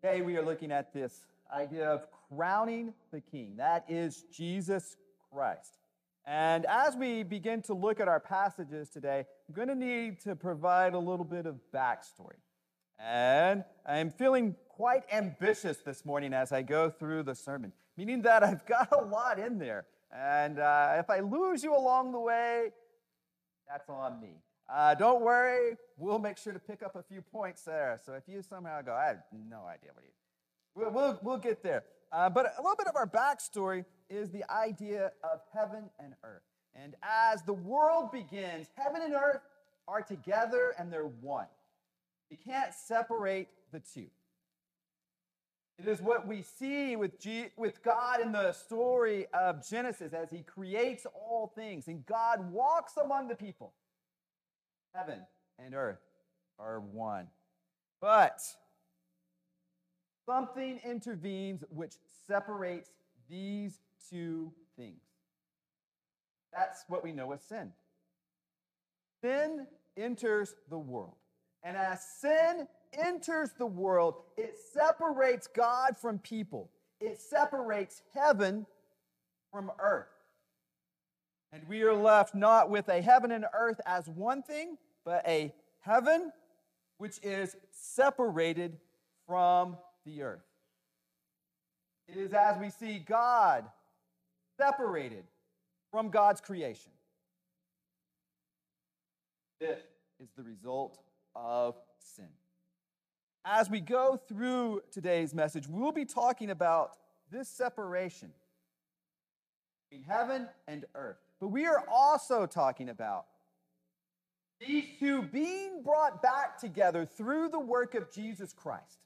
Today we are looking at this idea of crowning the king. That is Jesus Christ. And as we begin to look at our passages today, I'm going to need to provide a little bit of backstory. And I'm feeling quite ambitious this morning as I go through the sermon, meaning that I've got a lot in there. And uh, if I lose you along the way, that's on me. Uh, don't worry, we'll make sure to pick up a few points there. So if you somehow go, I have no idea what you, we'll, we'll, we'll get there. Uh, but a little bit of our backstory is the idea of heaven and earth. And as the world begins, heaven and earth are together and they're one. You can't separate the two. It is what we see with, G- with God in the story of Genesis as he creates all things and God walks among the people. Heaven and earth are one. But something intervenes which separates these two things. That's what we know as sin. Sin enters the world. And as sin enters the world, it separates God from people, it separates heaven from earth. And we are left not with a heaven and earth as one thing, but a heaven which is separated from the earth. It is as we see God separated from God's creation. This is the result of sin. As we go through today's message, we'll be talking about this separation between heaven and earth. But we are also talking about these two being brought back together through the work of Jesus Christ.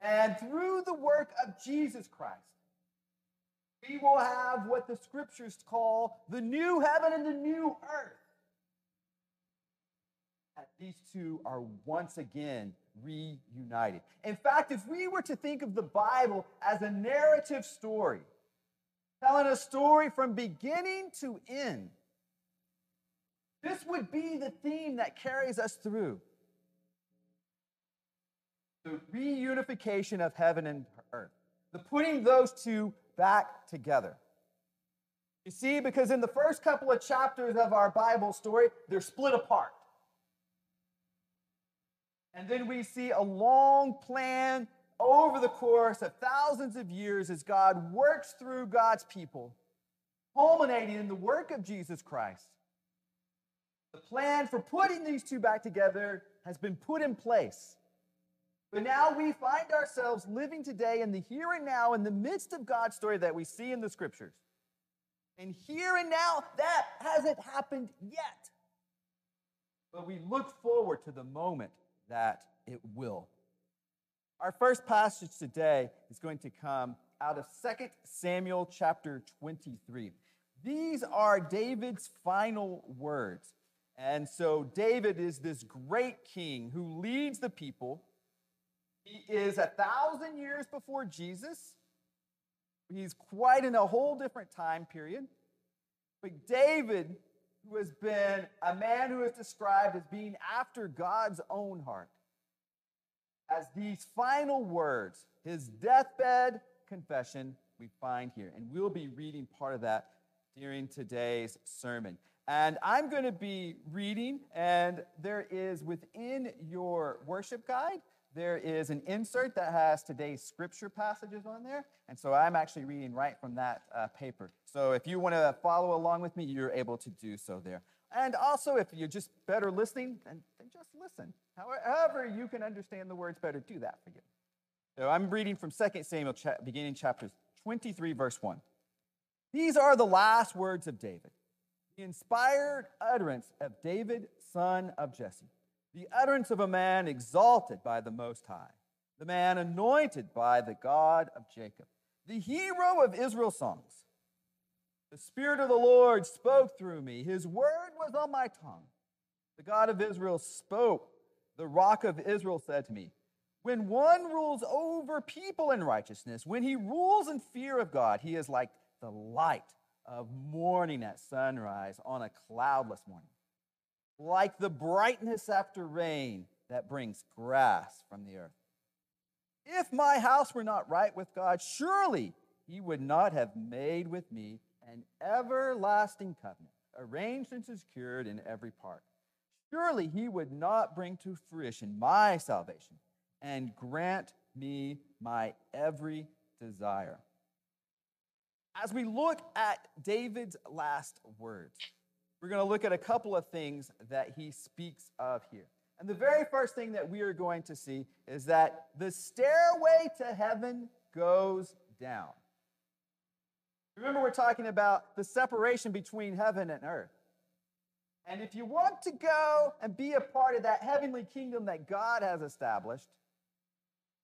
And through the work of Jesus Christ, we will have what the scriptures call the new heaven and the new earth. And these two are once again reunited. In fact, if we were to think of the Bible as a narrative story, telling a story from beginning to end, this would be the theme that carries us through the reunification of heaven and earth, the putting those two back together. You see, because in the first couple of chapters of our Bible story, they're split apart. And then we see a long plan over the course of thousands of years as God works through God's people, culminating in the work of Jesus Christ. The plan for putting these two back together has been put in place. But now we find ourselves living today in the here and now in the midst of God's story that we see in the scriptures. And here and now, that hasn't happened yet. But we look forward to the moment that it will. Our first passage today is going to come out of 2 Samuel chapter 23. These are David's final words. And so David is this great king who leads the people he is a thousand years before Jesus. He's quite in a whole different time period. But David, who has been a man who is described as being after God's own heart, as these final words, his deathbed confession, we find here. And we'll be reading part of that during today's sermon. And I'm going to be reading, and there is within your worship guide, there is an insert that has today's scripture passages on there. And so I'm actually reading right from that uh, paper. So if you want to follow along with me, you're able to do so there. And also, if you're just better listening, then, then just listen. However, you can understand the words better, do that for you. So I'm reading from 2 Samuel, beginning chapter 23, verse 1. These are the last words of David, the inspired utterance of David, son of Jesse the utterance of a man exalted by the Most High, the man anointed by the God of Jacob, the hero of Israel's songs. The Spirit of the Lord spoke through me, His word was on my tongue. The God of Israel spoke, the rock of Israel said to me, When one rules over people in righteousness, when he rules in fear of God, he is like the light of morning at sunrise on a cloudless morning like the brightness after rain that brings grass from the earth. If my house were not right with God, surely he would not have made with me an everlasting covenant, arranged and secured in every part. Surely he would not bring to fruition my salvation and grant me my every desire. As we look at David's last words, we're going to look at a couple of things that he speaks of here. And the very first thing that we are going to see is that the stairway to heaven goes down. Remember, we're talking about the separation between heaven and earth. And if you want to go and be a part of that heavenly kingdom that God has established,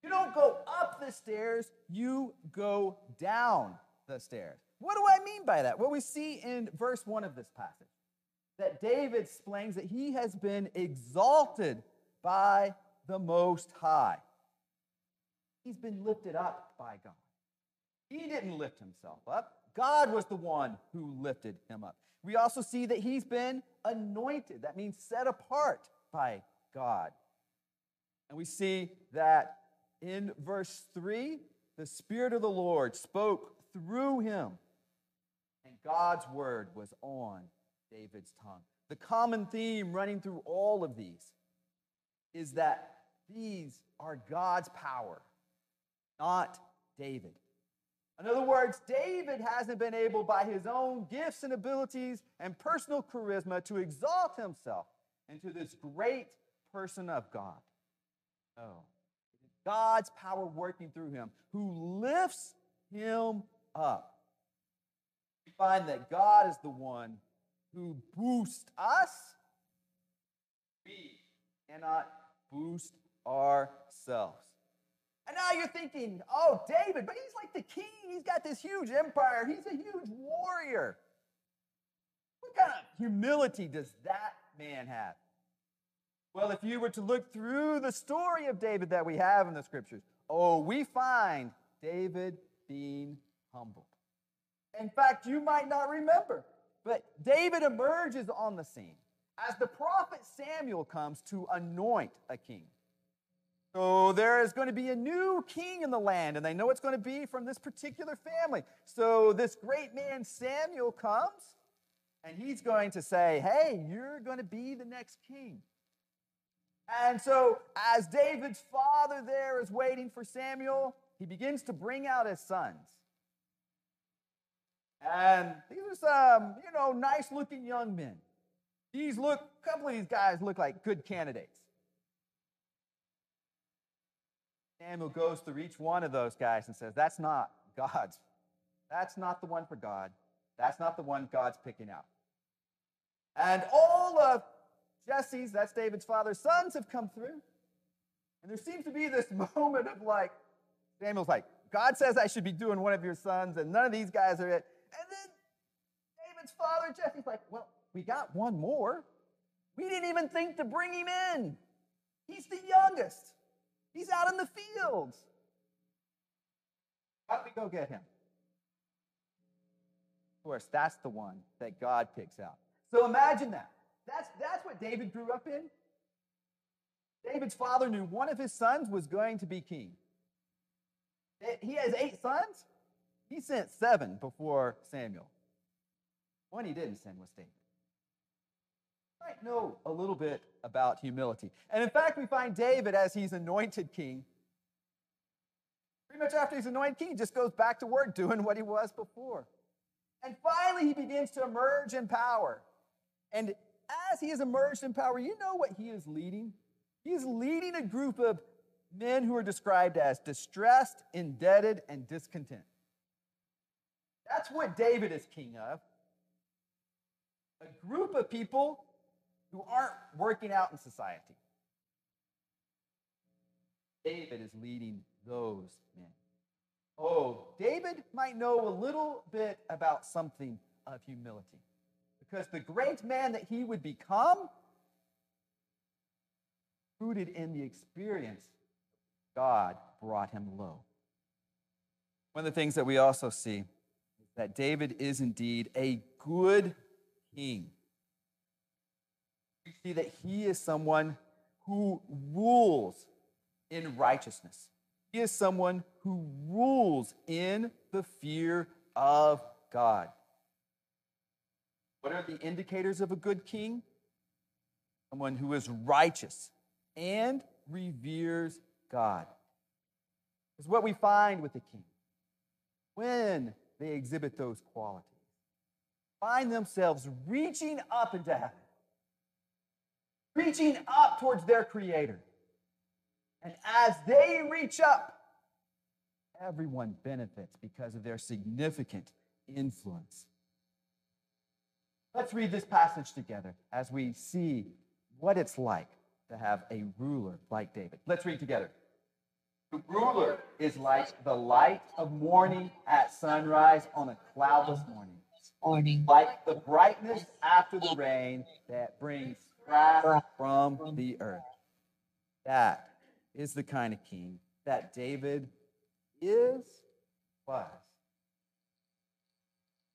you don't go up the stairs, you go down the stairs. What do I mean by that? Well, we see in verse 1 of this passage that David explains that he has been exalted by the Most High. He's been lifted up by God. He didn't lift himself up, God was the one who lifted him up. We also see that he's been anointed. That means set apart by God. And we see that in verse 3, the Spirit of the Lord spoke through him, and God's word was on David's tongue. The common theme running through all of these is that these are God's power, not David. In other words, David hasn't been able, by his own gifts and abilities and personal charisma, to exalt himself into this great person of God. No. God's power working through him, who lifts him up. We find that God is the one who boosts us. We cannot boost ourselves. And now you're thinking, oh, David, but he's like the king. He's got this huge empire. He's a huge warrior. What kind of humility does that man have? Well, if you were to look through the story of David that we have in the scriptures, oh, we find David being In fact, you might not remember, but David emerges on the scene as the prophet Samuel comes to anoint a king. So there is going to be a new king in the land, and they know it's going to be from this particular family. So this great man Samuel comes, and he's going to say, Hey, you're going to be the next king. And so, as David's father there is waiting for Samuel, he begins to bring out his sons. And these are some, you know, nice looking young men. These look, a couple of these guys look like good candidates. Samuel goes through each one of those guys and says, That's not God's. That's not the one for God. That's not the one God's picking out. And all of Jesse's, that's David's father's sons, have come through. And there seems to be this moment of like, Samuel's like, God says I should be doing one of your sons, and none of these guys are it. And then David's father, Jesse's like, Well, we got one more. We didn't even think to bring him in. He's the youngest. He's out in the fields. How do we go get him? Of course, that's the one that God picks out. So imagine that. That's, that's what David grew up in. David's father knew one of his sons was going to be king. He has eight sons. He sent seven before Samuel. One he didn't send was David might know a little bit about humility. And in fact, we find David as he's anointed king. Pretty much after he's anointed king, he just goes back to work doing what he was before. And finally, he begins to emerge in power. And as he has emerged in power, you know what he is leading? He's leading a group of men who are described as distressed, indebted, and discontent. That's what David is king of. A group of people who aren't working out in society. David is leading those men. Oh, David might know a little bit about something of humility because the great man that he would become rooted in the experience God brought him low. One of the things that we also see that David is indeed a good king we see that he is someone who rules in righteousness. He is someone who rules in the fear of God. What are the indicators of a good king? Someone who is righteous and reveres God. Is what we find with the king. When they exhibit those qualities, find themselves reaching up into heaven, reaching up towards their creator. And as they reach up, everyone benefits because of their significant influence. Let's read this passage together as we see what it's like to have a ruler like David. Let's read together. The ruler is like the light of morning at sunrise on a cloudless morning. Morning. Like the brightness after the rain that brings wrath from the earth. That is the kind of king that David is, was.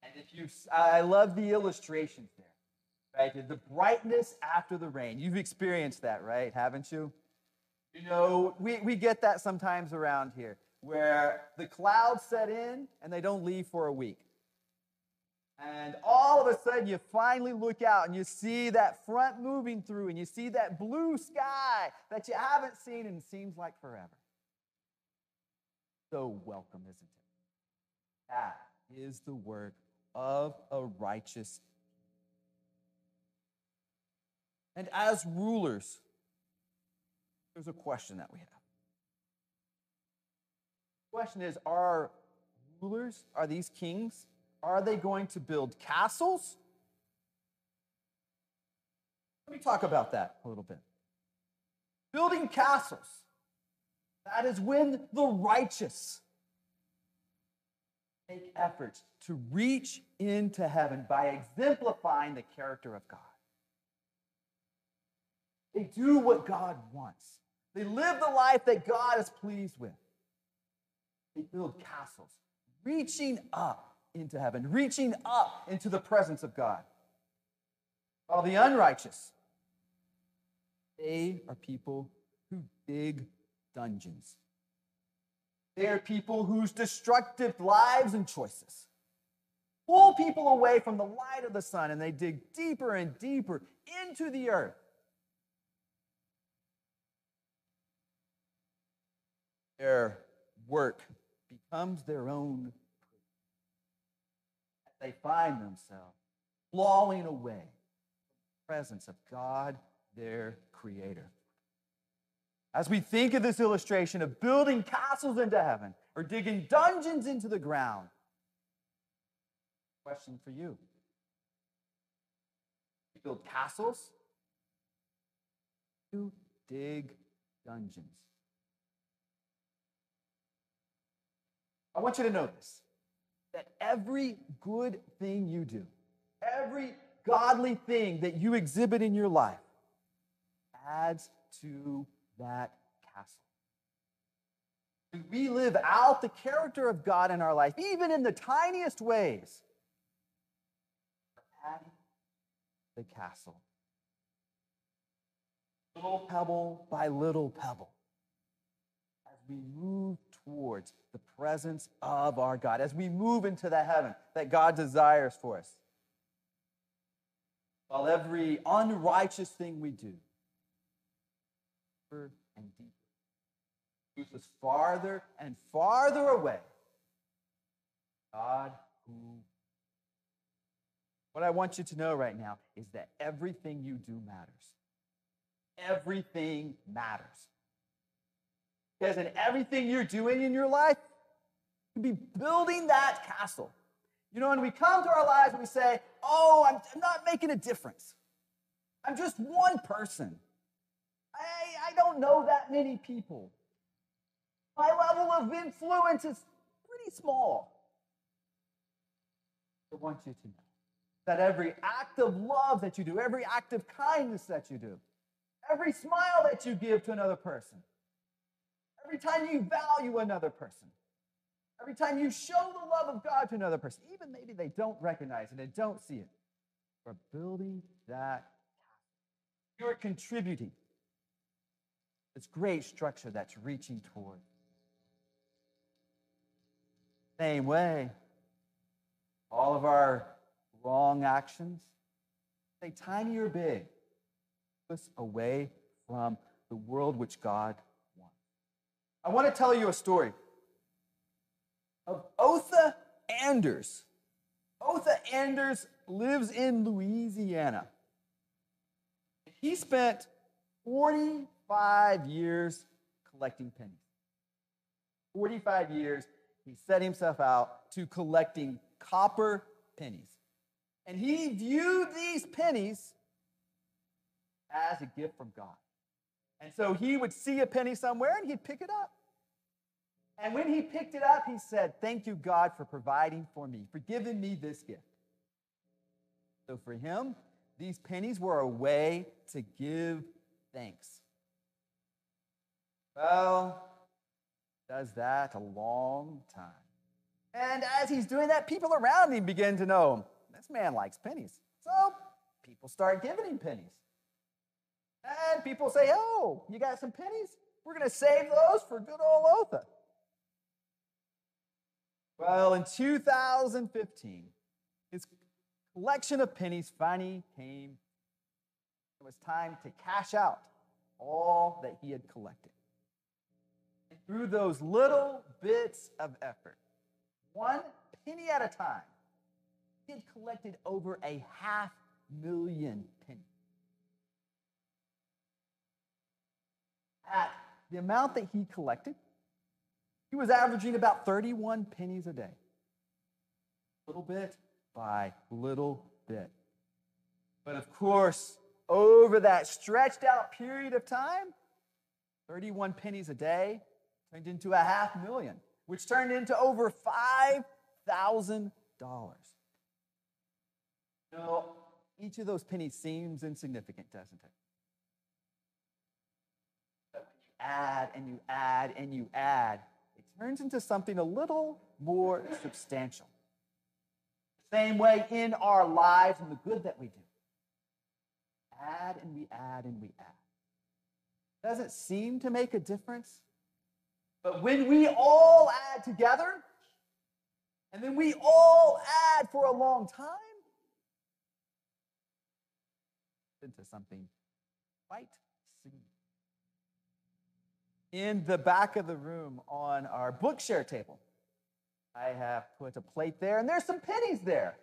And if you, I love the illustrations there, right? The brightness after the rain. You've experienced that, right? Haven't you? You know, we, we get that sometimes around here where the clouds set in and they don't leave for a week. And all of a sudden, you finally look out and you see that front moving through, and you see that blue sky that you haven't seen and seems like forever. So welcome, isn't it? That is the work of a righteous. And as rulers, there's a question that we have. The question is Are rulers, are these kings, are they going to build castles? Let me talk about that a little bit. Building castles, that is when the righteous make efforts to reach into heaven by exemplifying the character of God. They do what God wants. They live the life that God is pleased with. They build castles, reaching up into heaven, reaching up into the presence of God. While the unrighteous, they are people who dig dungeons. They are people whose destructive lives and choices pull people away from the light of the sun and they dig deeper and deeper into the earth. Their work becomes their own. They find themselves falling away the presence of God, their Creator. As we think of this illustration of building castles into heaven or digging dungeons into the ground, question for you. You build castles, you dig dungeons. I want you to know this that every good thing you do, every godly thing that you exhibit in your life adds to that castle. We live out the character of God in our life, even in the tiniest ways. Adding the castle. Little pebble by little pebble. As we move towards the presence of our God, as we move into the heaven that God desires for us. While every unrighteous thing we do, deeper and deeper. Moves us farther and farther away. God who. What I want you to know right now is that everything you do matters. Everything matters. Because in everything you're doing in your life, you be building that castle. You know, when we come to our lives and we say, Oh, I'm, I'm not making a difference. I'm just one person. I, I don't know that many people. My level of influence is pretty small. I want you to know that every act of love that you do, every act of kindness that you do, every smile that you give to another person, every time you value another person, every time you show the love of God to another person, even maybe they don't recognize it and don't see it, you're building that. You're contributing this great structure that's reaching toward Same way, all of our wrong actions, say tiny or big, us away from the world which God. I want to tell you a story of Otha Anders. Otha Anders lives in Louisiana. He spent 45 years collecting pennies. 45 years, he set himself out to collecting copper pennies. And he viewed these pennies as a gift from God. And so he would see a penny somewhere and he'd pick it up. And when he picked it up, he said, Thank you, God, for providing for me, for giving me this gift. So for him, these pennies were a way to give thanks. Well, does that a long time. And as he's doing that, people around him begin to know this man likes pennies. So people start giving him pennies. And people say, Oh, you got some pennies? We're going to save those for good old Otha. Well, in 2015, his collection of pennies finally came. It was time to cash out all that he had collected. And through those little bits of effort, one penny at a time, he had collected over a half million pennies. At the amount that he collected, he was averaging about 31 pennies a day. Little bit by little bit. But of course, over that stretched out period of time, 31 pennies a day turned into a half million, which turned into over $5,000. Now, each of those pennies seems insignificant, doesn't it? Add and you add and you add, it turns into something a little more substantial. Same way in our lives and the good that we do. Add and we add and we add. Doesn't seem to make a difference. But when we all add together, and then we all add for a long time, into something quite significant. In the back of the room on our bookshare table, I have put a plate there, and there's some pennies there.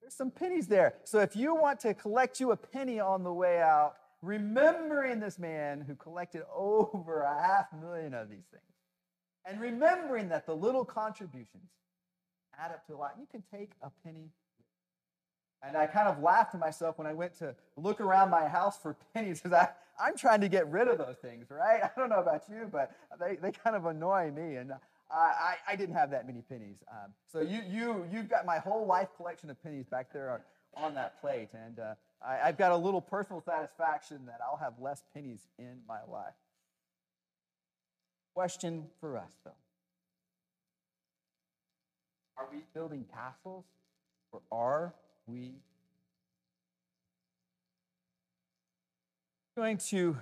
There's some pennies there. So if you want to collect you a penny on the way out, remembering this man who collected over a half million of these things, and remembering that the little contributions add up to a lot, you can take a penny. And I kind of laughed to myself when I went to look around my house for pennies because I'm trying to get rid of those things, right? I don't know about you, but they, they kind of annoy me. And I, I didn't have that many pennies. Um, so you, you, you've got my whole life collection of pennies back there on that plate. And uh, I, I've got a little personal satisfaction that I'll have less pennies in my life. Question for us, though Are we building castles or are we going to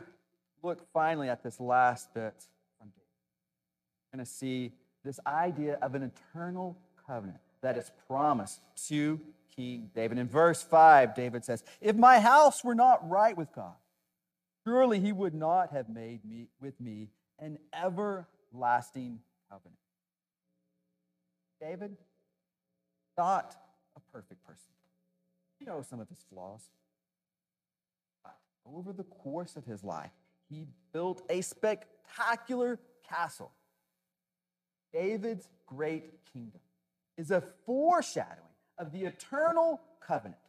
look finally at this last bit We're going to see this idea of an eternal covenant that is promised to King David. In verse 5, David says, If my house were not right with God, surely he would not have made me with me an everlasting covenant. David, not a perfect person. He knows some of his flaws. But over the course of his life, he built a spectacular castle David's great kingdom is a foreshadowing of the eternal covenant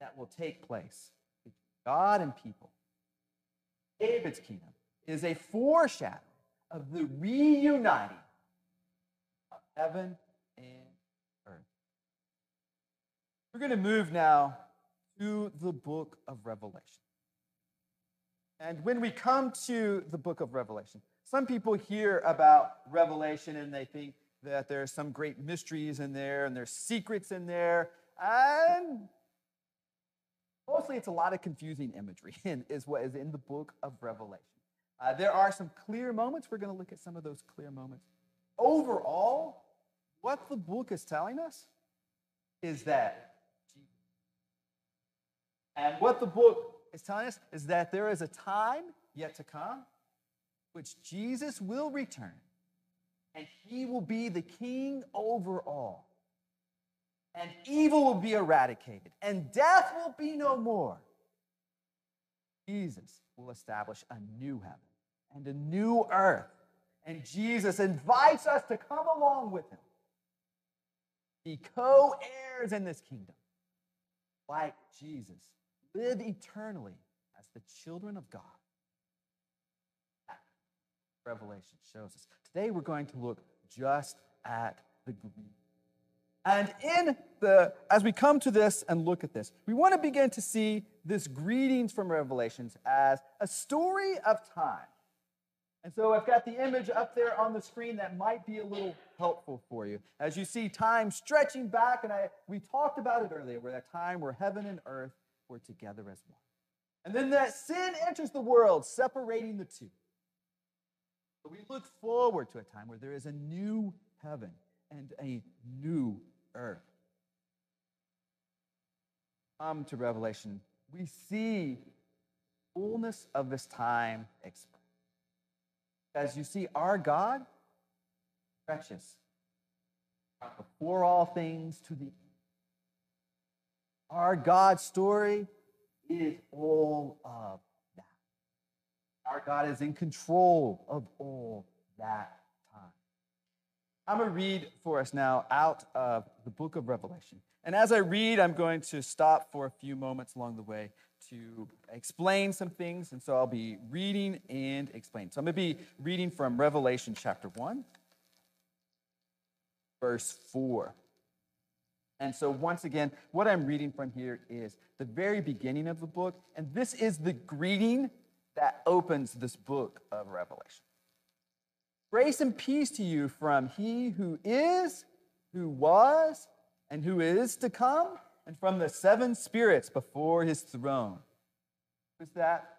that will take place between God and people. David's kingdom is a foreshadowing of the reuniting of heaven We're going to move now to the book of Revelation. And when we come to the book of Revelation, some people hear about Revelation and they think that there's some great mysteries in there and there's secrets in there. And mostly it's a lot of confusing imagery, is what is in the book of Revelation. Uh, there are some clear moments. We're going to look at some of those clear moments. Overall, what the book is telling us is that, and what the book is telling us is that there is a time yet to come which Jesus will return and he will be the king over all. And evil will be eradicated, and death will be no more. Jesus will establish a new heaven and a new earth. And Jesus invites us to come along with him, be co heirs in this kingdom, like Jesus, live eternally as the children of God. Revelation shows us. Today we're going to look just at the greeting. And in the as we come to this and look at this, we want to begin to see this greetings from Revelations as a story of time. And so I've got the image up there on the screen that might be a little helpful for you. As you see time stretching back, and I we talked about it earlier, where that time where heaven and earth were together as one. And then that sin enters the world, separating the two. But we look forward to a time where there is a new heaven and a new earth. Come to Revelation, we see fullness of this time expressed. As you see, our God stretches before all things to the Our God's story is all of that. our God is in control of all that time. I'm going to read for us now out of the book of Revelation. And as I read, I'm going to stop for a few moments along the way to explain some things. And so I'll be reading and explaining. So I'm going to be reading from Revelation chapter 1, verse 4. And so, once again, what I'm reading from here is the very beginning of the book. And this is the greeting that opens this book of Revelation. Grace and peace to you from he who is, who was, and who is to come, and from the seven spirits before his throne. Who's that?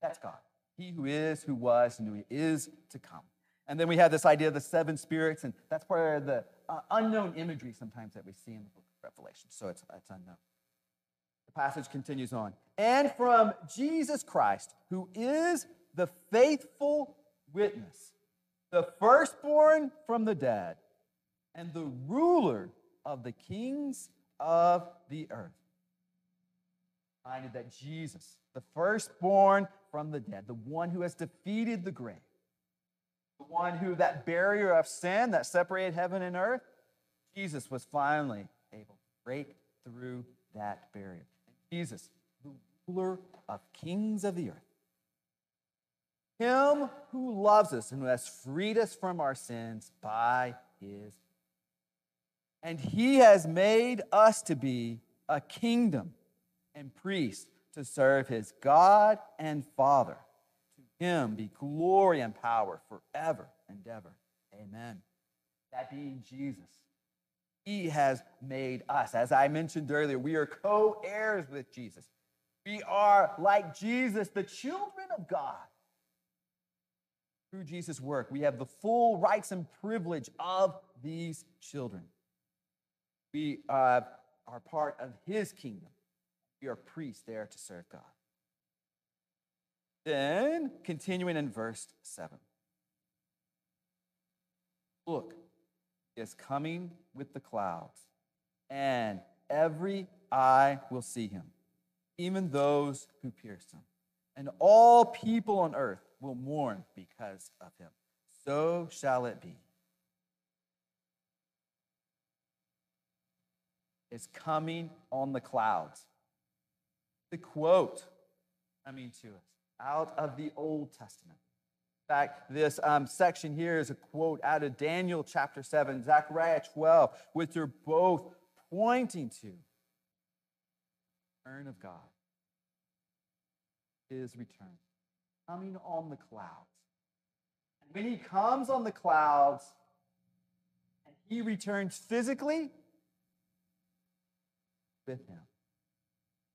That's God. He who is, who was, and who is to come. And then we have this idea of the seven spirits, and that's part of the uh, unknown imagery sometimes that we see in the book of Revelation. So it's, it's unknown. The passage continues on. And from Jesus Christ, who is the faithful witness, the firstborn from the dead, and the ruler of the kings of the earth. Reminded that Jesus, the firstborn from the dead, the one who has defeated the grave, one who that barrier of sin that separated heaven and earth, Jesus was finally able to break through that barrier. Jesus, the ruler of kings of the earth. Him who loves us and who has freed us from our sins by his. And he has made us to be a kingdom and priests to serve his God and Father. Him be glory and power forever and ever. Amen. That being Jesus. He has made us. As I mentioned earlier, we are co heirs with Jesus. We are, like Jesus, the children of God. Through Jesus' work, we have the full rights and privilege of these children. We uh, are part of his kingdom. We are priests there to serve God. Then, continuing in verse 7. Look, is coming with the clouds, and every eye will see him, even those who pierced him. And all people on earth will mourn because of him. So shall it be. Is coming on the clouds. The quote, mean, to us, out of the Old Testament In fact, this um, section here is a quote out of Daniel chapter 7, Zechariah 12, which are both pointing to return of God, his return, coming on the clouds. And when he comes on the clouds and he returns physically with him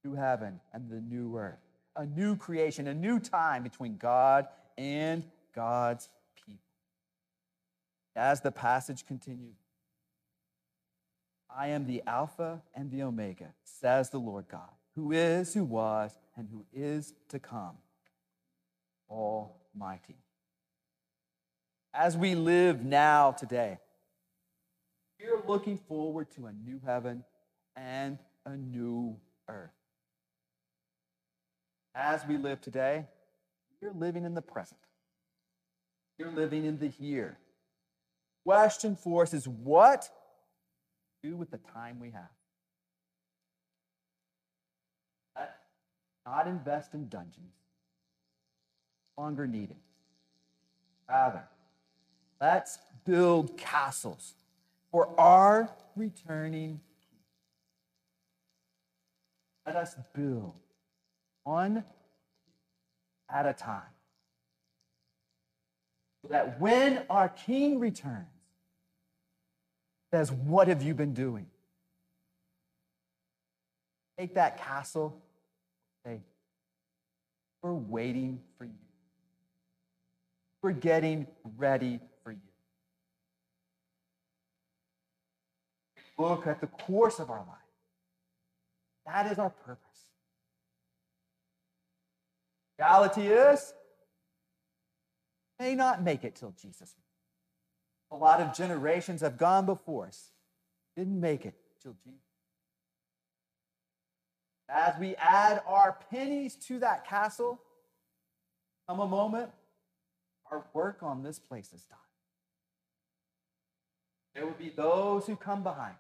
to heaven and the new earth, a new creation, a new time between God and God's people. As the passage continues, I am the Alpha and the Omega, says the Lord God, who is, who was, and who is to come, Almighty. As we live now today, we're looking forward to a new heaven and a new earth. As we live today, we're living in the present. You're living in the here. Question for us is what do with the time we have? Not invest in dungeons. Longer needed. Rather, let's build castles for our returning Let us build one at a time. That when our King returns, says, What have you been doing? Take that castle, say, We're waiting for you. We're getting ready for you. Look at the course of our life. That is our purpose. Reality is, may not make it till Jesus. A lot of generations have gone before us, didn't make it till Jesus. As we add our pennies to that castle, come a moment, our work on this place is done. There will be those who come behind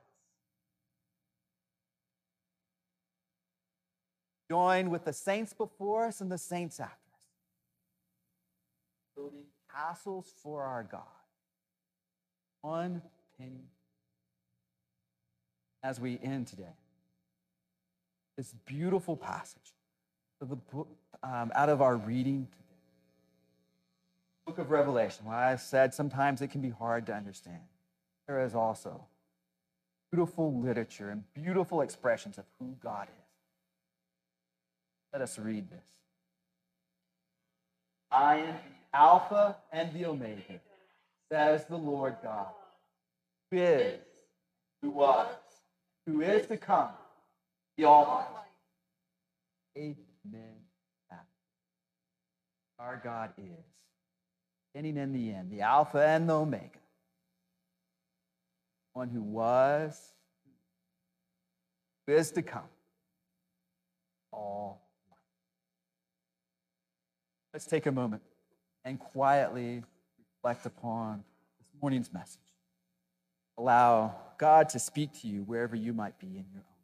Join with the saints before us and the saints after us, building castles for our God. One penny as we end today. This beautiful passage of the book, um, out of our reading today. Book of Revelation. Well, I said sometimes it can be hard to understand. There is also beautiful literature and beautiful expressions of who God is. Let us read this. I am the Alpha and the Omega, says the Lord God, who is, who was, who is to come, the Almighty. Amen. Our God is, beginning and the end, the Alpha and the Omega, one who was, who is to come, all. Let's take a moment and quietly reflect upon this morning's message. Allow God to speak to you wherever you might be in your own.